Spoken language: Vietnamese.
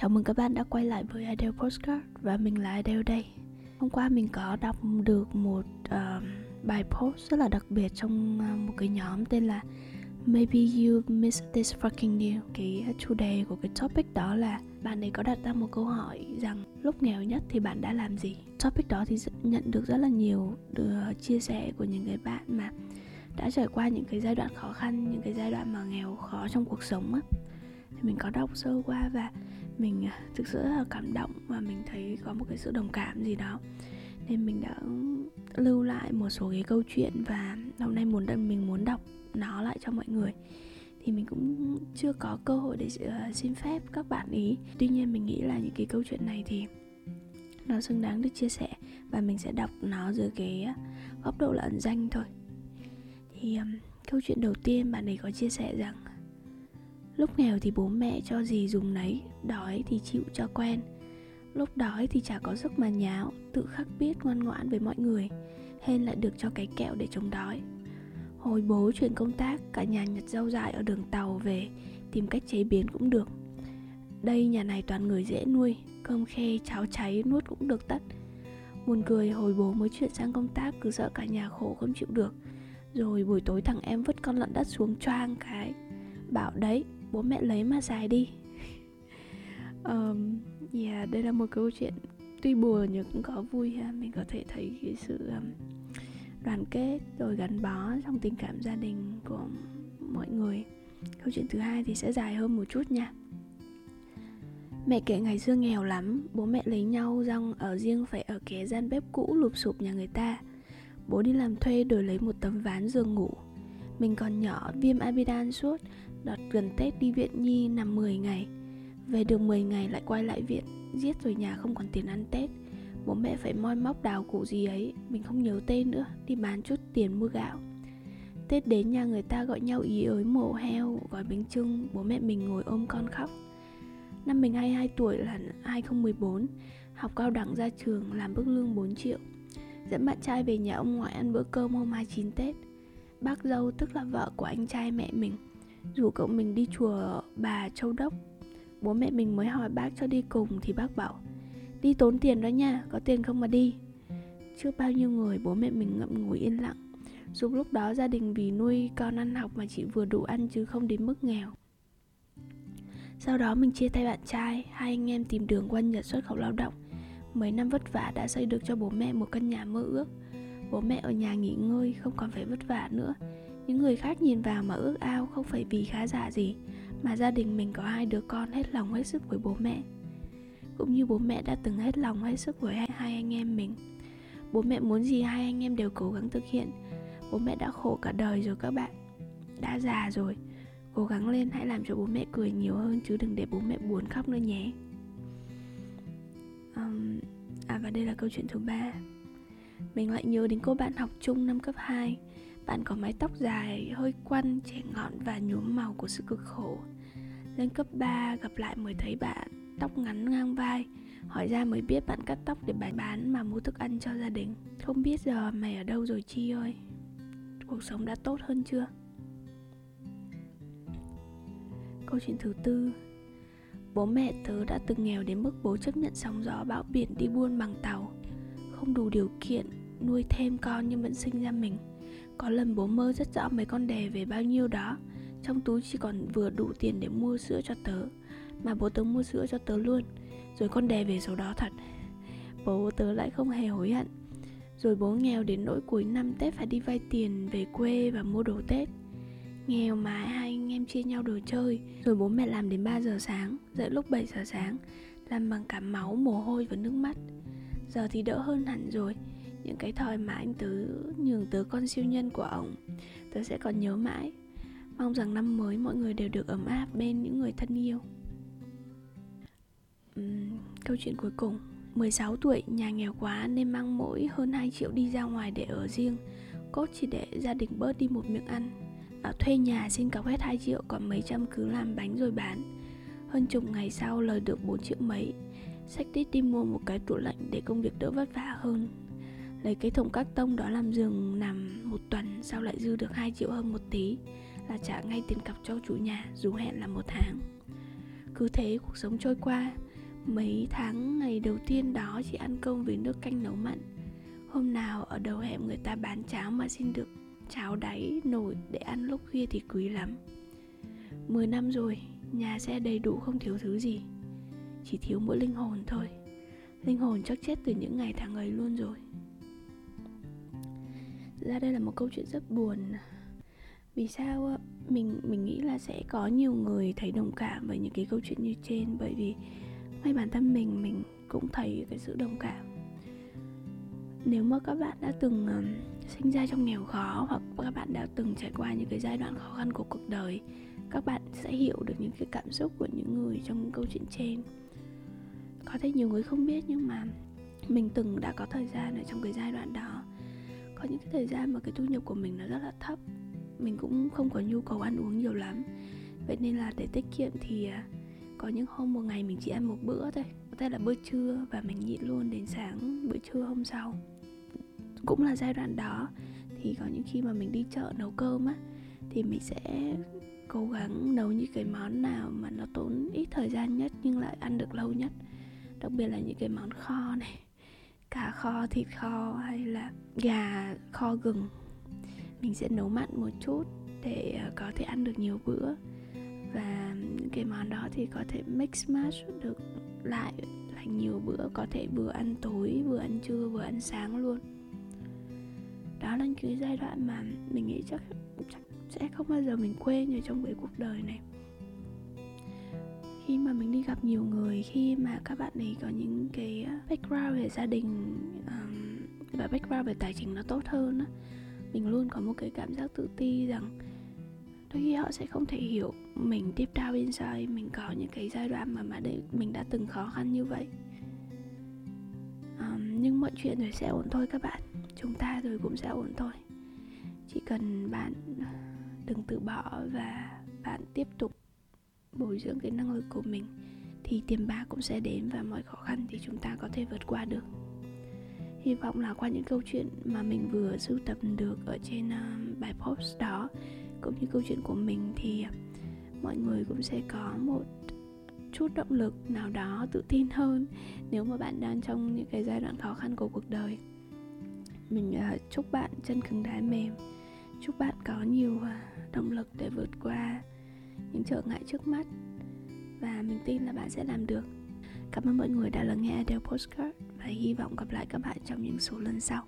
Chào mừng các bạn đã quay lại với Adele Postcard và mình là Adele đây. Hôm qua mình có đọc được một uh, bài post rất là đặc biệt trong uh, một cái nhóm tên là Maybe you miss this fucking deal. Cái chủ đề của cái topic đó là bạn ấy có đặt ra một câu hỏi rằng lúc nghèo nhất thì bạn đã làm gì. Topic đó thì nhận được rất là nhiều được uh, chia sẻ của những người bạn mà đã trải qua những cái giai đoạn khó khăn, những cái giai đoạn mà nghèo khó trong cuộc sống á. Thì mình có đọc sơ qua và mình à, thực sự rất là cảm động và mình thấy có một cái sự đồng cảm gì đó. Nên mình đã lưu lại một số cái câu chuyện và hôm nay muốn mình muốn đọc nó lại cho mọi người. Thì mình cũng chưa có cơ hội để ờ, xin phép các bạn ý. Tuy nhiên mình nghĩ là những cái câu chuyện này thì nó xứng đáng được chia sẻ và mình sẽ đọc nó dưới cái à, góc độ là ẩn danh thôi. Thì um, câu chuyện đầu tiên bạn ấy có chia sẻ rằng Lúc nghèo thì bố mẹ cho gì dùng nấy Đói thì chịu cho quen. Lúc đói thì chả có sức mà nháo, Tự khắc biết ngoan ngoãn với mọi người, Hên lại được cho cái kẹo để chống đói. Hồi bố chuyển công tác, Cả nhà nhặt rau dại ở đường tàu về, Tìm cách chế biến cũng được. Đây nhà này toàn người dễ nuôi, Cơm khê cháo cháy, nuốt cũng được tất. Buồn cười, hồi bố mới chuyển sang công tác Cứ sợ cả nhà khổ không chịu được. Rồi buổi tối thằng em vứt con lợn đất xuống choang cái, Bảo đấy bố mẹ lấy mà xài đi um, yeah, đây là một câu chuyện tuy buồn nhưng cũng có vui ha mình có thể thấy cái sự um, đoàn kết rồi gắn bó trong tình cảm gia đình của mọi người câu chuyện thứ hai thì sẽ dài hơn một chút nha Mẹ kể ngày xưa nghèo lắm, bố mẹ lấy nhau rong ở riêng phải ở ké gian bếp cũ lụp sụp nhà người ta. Bố đi làm thuê đổi lấy một tấm ván giường ngủ. Mình còn nhỏ viêm amidan suốt, Đợt gần Tết đi viện Nhi nằm 10 ngày. Về được 10 ngày lại quay lại viện, Giết rồi nhà không còn tiền ăn Tết. Bố mẹ phải moi móc đào củ gì ấy, Mình không nhớ tên nữa, Đi bán chút tiền mua gạo. Tết đến nhà người ta gọi nhau ý ới mổ heo, Gói bánh trưng Bố mẹ mình ngồi ôm con khóc. Năm mình 22 tuổi là 2014 Học cao đẳng ra trường làm bức lương 4 triệu. Dẫn bạn trai về nhà ông ngoại ăn bữa cơm hôm 29 Tết. Bác dâu tức là vợ của anh trai mẹ mình rủ cậu mình đi chùa bà Châu Đốc Bố mẹ mình mới hỏi bác cho đi cùng thì bác bảo Đi tốn tiền đó nha, có tiền không mà đi. Trước bao nhiêu người bố mẹ mình ngậm ngùi yên lặng. Dù lúc đó gia đình vì nuôi con ăn học mà chỉ vừa đủ ăn chứ không đến mức nghèo. Sau đó mình chia tay bạn trai, hai anh em tìm đường qua Nhật xuất khẩu lao động. Mấy năm vất vả đã xây được cho bố mẹ một căn nhà mơ ước. Bố mẹ ở nhà nghỉ ngơi, không còn phải vất vả nữa những người khác nhìn vào mà ước ao không phải vì khá giả gì Mà gia đình mình có hai đứa con hết lòng hết sức với bố mẹ. Cũng như bố mẹ đã từng hết lòng hết sức với hai anh em mình. Bố mẹ muốn gì hai anh em đều cố gắng thực hiện. Bố mẹ đã khổ cả đời rồi các bạn. Đã già rồi Cố gắng lên hãy làm cho bố mẹ cười nhiều hơn Chứ đừng để bố mẹ buồn khóc nữa nhé. Um, À và đây là câu chuyện thứ ba. Mình lại nhớ đến cô bạn học chung năm cấp 2 bạn có mái tóc dài, hơi quăn, trẻ ngọn và nhuốm màu của sự cực khổ. Lên cấp 3 gặp lại mới thấy bạn Tóc ngắn ngang vai. Hỏi ra mới biết bạn cắt tóc để bán bán mà mua thức ăn cho gia đình. Không biết giờ mày ở đâu rồi Chi ơi? Cuộc sống đã tốt hơn chưa? Câu chuyện thứ tư. Bố mẹ tớ đã từng nghèo đến mức bố chấp nhận sóng gió bão biển đi buôn bằng tàu. Không đủ điều kiện nuôi thêm con nhưng vẫn sinh ra mình có lần bố mơ rất rõ mấy con đè về bao nhiêu đó. Trong túi chỉ còn vừa đủ tiền để mua sữa cho tớ Mà bố tớ mua sữa cho tớ luôn. Rồi con đè về số đó thật Bố tớ lại không hề hối hận. Rồi bố nghèo đến nỗi cuối năm Tết phải đi vay tiền về quê và mua đồ Tết. Nghèo mà hai anh em chia nhau đồ chơi. Rồi bố mẹ làm đến 3 giờ sáng Dậy lúc 7 giờ sáng Làm bằng cả máu, mồ hôi và nước mắt. Giờ thì đỡ hơn hẳn rồi những cái thời mà anh tứ nhường tớ con siêu nhân của ổng tớ sẽ còn nhớ mãi. Mong rằng năm mới mọi người đều được ấm áp bên những người thân yêu. Uhm, câu chuyện cuối cùng. 16 tuổi, nhà nghèo quá nên mang mỗi hơn 2 triệu đi ra ngoài để ở riêng. Cốt chỉ để gia đình bớt đi một miếng ăn. À, Thuê nhà xin cọc hết 2 triệu còn mấy trăm cứ làm bánh rồi bán. Hơn chục ngày sau lời được 4 triệu mấy. Sách tít đi mua một cái tủ lạnh để công việc đỡ vất vả hơn lấy cái thùng các tông đó làm giường nằm một tuần sau lại dư được 2 triệu hơn một tí? Là trả ngay tiền cọc cho chủ nhà, dù hẹn là một tháng. Cứ thế cuộc sống trôi qua. Mấy tháng ngày đầu tiên đó chỉ ăn cơm với nước canh nấu mặn. Hôm nào ở đầu hẻm người ta bán cháo mà xin được cháo đáy nổi để ăn lúc khuya thì quý lắm. Mười năm rồi, nhà sẽ đầy đủ không thiếu thứ gì. Chỉ thiếu mỗi linh hồn thôi. Linh hồn chắc chết từ những ngày tháng ấy luôn rồi ra đây là một câu chuyện rất buồn. Vì sao mình mình nghĩ là sẽ có nhiều người thấy đồng cảm với những cái câu chuyện như trên bởi vì ngay bản thân mình mình cũng thấy cái sự đồng cảm. Nếu mà các bạn đã từng um, sinh ra trong nghèo khó hoặc các bạn đã từng trải qua những cái giai đoạn khó khăn của cuộc đời các bạn sẽ hiểu được những cái cảm xúc của những người trong câu chuyện trên. Có thể nhiều người không biết nhưng mà mình từng đã có thời gian ở trong cái giai đoạn đó có những cái thời gian mà cái thu nhập của mình nó rất là thấp. Mình cũng không có nhu cầu ăn uống nhiều lắm. Vậy nên là để tiết kiệm thì à, có những hôm một ngày mình chỉ ăn một bữa thôi. Có thể là bữa trưa và mình nhịn luôn đến sáng bữa trưa hôm sau. Cũng là giai đoạn đó. Thì có những khi mà mình đi chợ nấu cơm á, thì mình sẽ cố gắng nấu những cái món nào mà nó tốn ít thời gian nhất nhưng lại ăn được lâu nhất. Đặc biệt là những cái món kho này cá kho thịt kho hay là gà kho gừng. Mình sẽ nấu mặn một chút để ờ, có thể ăn được nhiều bữa. Và những cái món đó thì có thể mix match được lại thành nhiều bữa có thể vừa ăn tối vừa ăn trưa vừa ăn sáng luôn. Đó là những cái giai đoạn mà mình nghĩ chắc, chắc sẽ không bao giờ mình quên ở trong cái cuộc đời này khi mà mình đi gặp nhiều người khi mà các bạn ấy có những cái ờ, background về gia đình um, và background về tài chính nó tốt hơn á mình luôn có một cái cảm giác tự ti rằng đôi khi họ sẽ không thể hiểu mình deep down inside mình có những cái giai đoạn mà mà để mình đã từng khó khăn như vậy. Um, nhưng mọi chuyện rồi sẽ ổn thôi các bạn chúng ta rồi cũng sẽ ổn thôi. Chỉ cần bạn ờ, đừng từ bỏ và bạn tiếp tục bồi dưỡng cái năng lực của mình thì tiền bạc cũng sẽ đến và mọi khó khăn thì chúng ta có thể vượt qua được. Hy vọng là qua những câu chuyện mà mình vừa sưu tập được ở trên uh, bài post đó cũng như câu chuyện của mình thì mọi người cũng sẽ có một chút động lực nào đó tự tin hơn nếu mà bạn đang trong những cái giai đoạn khó khăn của cuộc đời. Mình uh, chúc bạn chân cứng đá mềm chúc bạn có nhiều uh, động lực để vượt qua những trở ngại trước mắt. Và mình tin là bạn sẽ làm được. Cảm ơn mọi người đã lắng nghe Adele Postcard và hy vọng gặp lại các bạn trong những số lần sau.